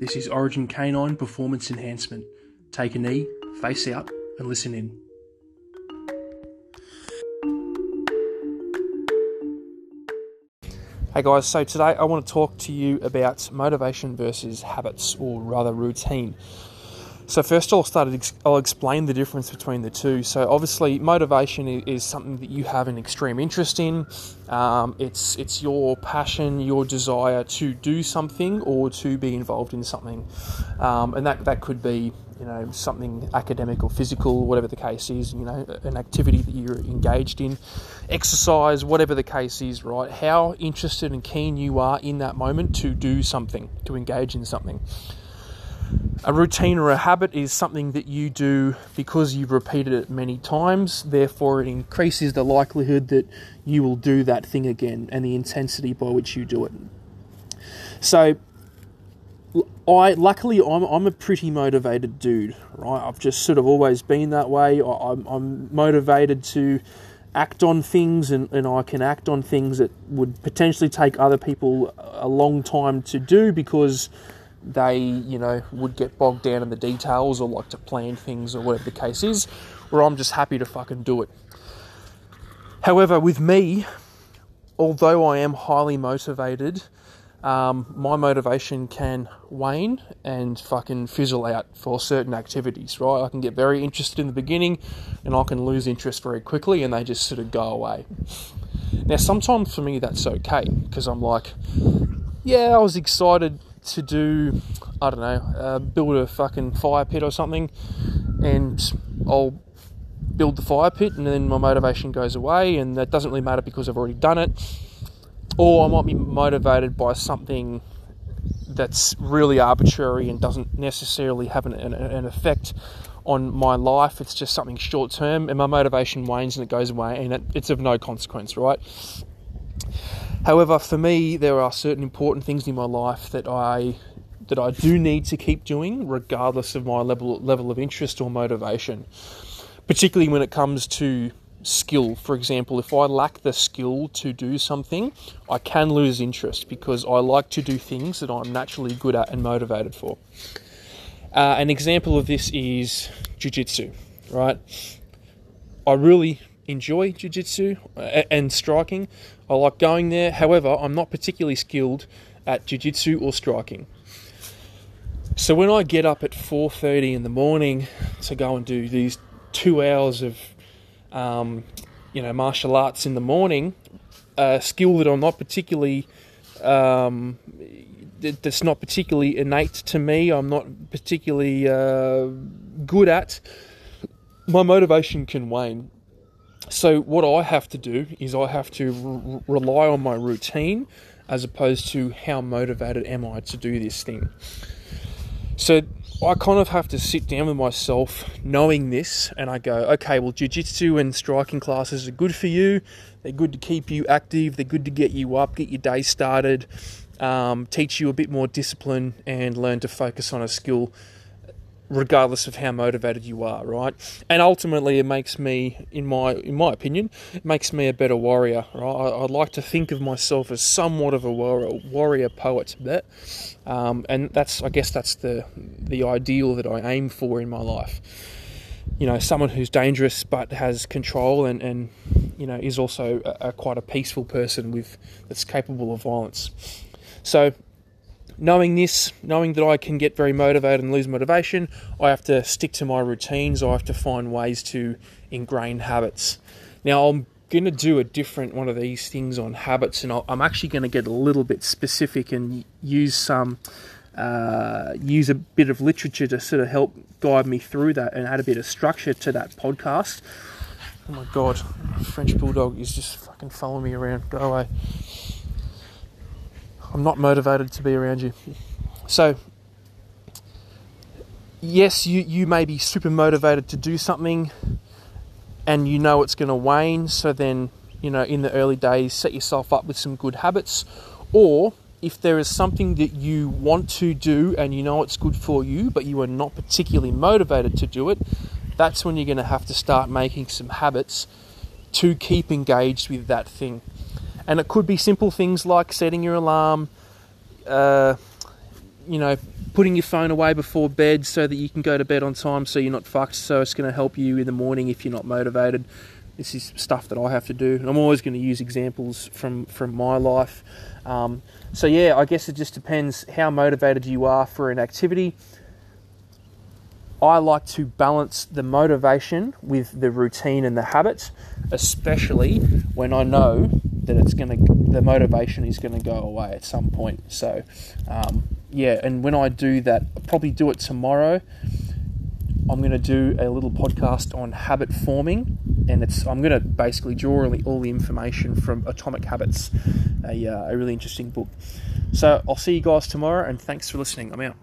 This is Origin Canine Performance Enhancement. Take a knee, face out, and listen in. Hey guys, so today I want to talk to you about motivation versus habits, or rather routine. So first, I'll start. I'll explain the difference between the two. So obviously, motivation is something that you have an extreme interest in. Um, it's it's your passion, your desire to do something or to be involved in something, um, and that that could be you know something academic or physical, whatever the case is. You know, an activity that you're engaged in, exercise, whatever the case is. Right? How interested and keen you are in that moment to do something, to engage in something. A routine or a habit is something that you do because you've repeated it many times, therefore, it increases the likelihood that you will do that thing again and the intensity by which you do it. So, I luckily I'm, I'm a pretty motivated dude, right? I've just sort of always been that way. I, am I'm motivated to act on things and, and I can act on things that would potentially take other people a long time to do because they, you know, would get bogged down in the details or like to plan things or whatever the case is, where I'm just happy to fucking do it. However, with me, although I am highly motivated, um, my motivation can wane and fucking fizzle out for certain activities, right? I can get very interested in the beginning and I can lose interest very quickly and they just sort of go away. Now, sometimes for me that's okay because I'm like, yeah, I was excited to do, I don't know, uh, build a fucking fire pit or something, and I'll build the fire pit, and then my motivation goes away, and that doesn't really matter because I've already done it. Or I might be motivated by something that's really arbitrary and doesn't necessarily have an, an, an effect on my life. It's just something short term, and my motivation wanes and it goes away, and it, it's of no consequence, right? However, for me, there are certain important things in my life that I that I do need to keep doing, regardless of my level level of interest or motivation. Particularly when it comes to skill. For example, if I lack the skill to do something, I can lose interest because I like to do things that I'm naturally good at and motivated for. Uh, an example of this is jiu-jitsu, right? I really enjoy jiu-jitsu uh, and striking. I like going there. However, I'm not particularly skilled at jiu-jitsu or striking. So when I get up at 4:30 in the morning to go and do these two hours of, um, you know, martial arts in the morning, a skill that I'm not particularly, um, that's not particularly innate to me. I'm not particularly uh, good at. My motivation can wane so, what I have to do is I have to re- rely on my routine as opposed to how motivated am I to do this thing. So, I kind of have to sit down with myself knowing this and I go, okay, well, jiu jitsu and striking classes are good for you. They're good to keep you active, they're good to get you up, get your day started, um, teach you a bit more discipline, and learn to focus on a skill regardless of how motivated you are, right? And ultimately, it makes me, in my in my opinion, it makes me a better warrior. Right? I, I like to think of myself as somewhat of a warrior, warrior poet, that, um, and that's I guess that's the the ideal that I aim for in my life. You know, someone who's dangerous but has control and, and you know is also a, a quite a peaceful person with that's capable of violence. So knowing this, knowing that I can get very motivated and lose motivation, I have to stick to my routines. I have to find ways to ingrain habits. Now, I'm going to do a different one of these things on habits, and I'm actually going to get a little bit specific and use some. Uh, use a bit of literature to sort of help guide me through that and add a bit of structure to that podcast. Oh my god, French bulldog is just fucking following me around. Go away. I'm not motivated to be around you. So, yes, you, you may be super motivated to do something and you know it's going to wane. So, then, you know, in the early days, set yourself up with some good habits. Or if there is something that you want to do and you know it's good for you, but you are not particularly motivated to do it, that's when you're going to have to start making some habits to keep engaged with that thing. And it could be simple things like setting your alarm, uh, you know, putting your phone away before bed so that you can go to bed on time so you're not fucked. So it's going to help you in the morning if you're not motivated. This is stuff that I have to do, and I'm always going to use examples from from my life. Um, so yeah, I guess it just depends how motivated you are for an activity. I like to balance the motivation with the routine and the habits, especially when I know that it's going to the motivation is going to go away at some point. So, um, yeah, and when I do that, I'll probably do it tomorrow. I'm going to do a little podcast on habit forming, and it's I'm going to basically draw all the, information from Atomic Habits, a, uh, a really interesting book. So I'll see you guys tomorrow, and thanks for listening. I'm out.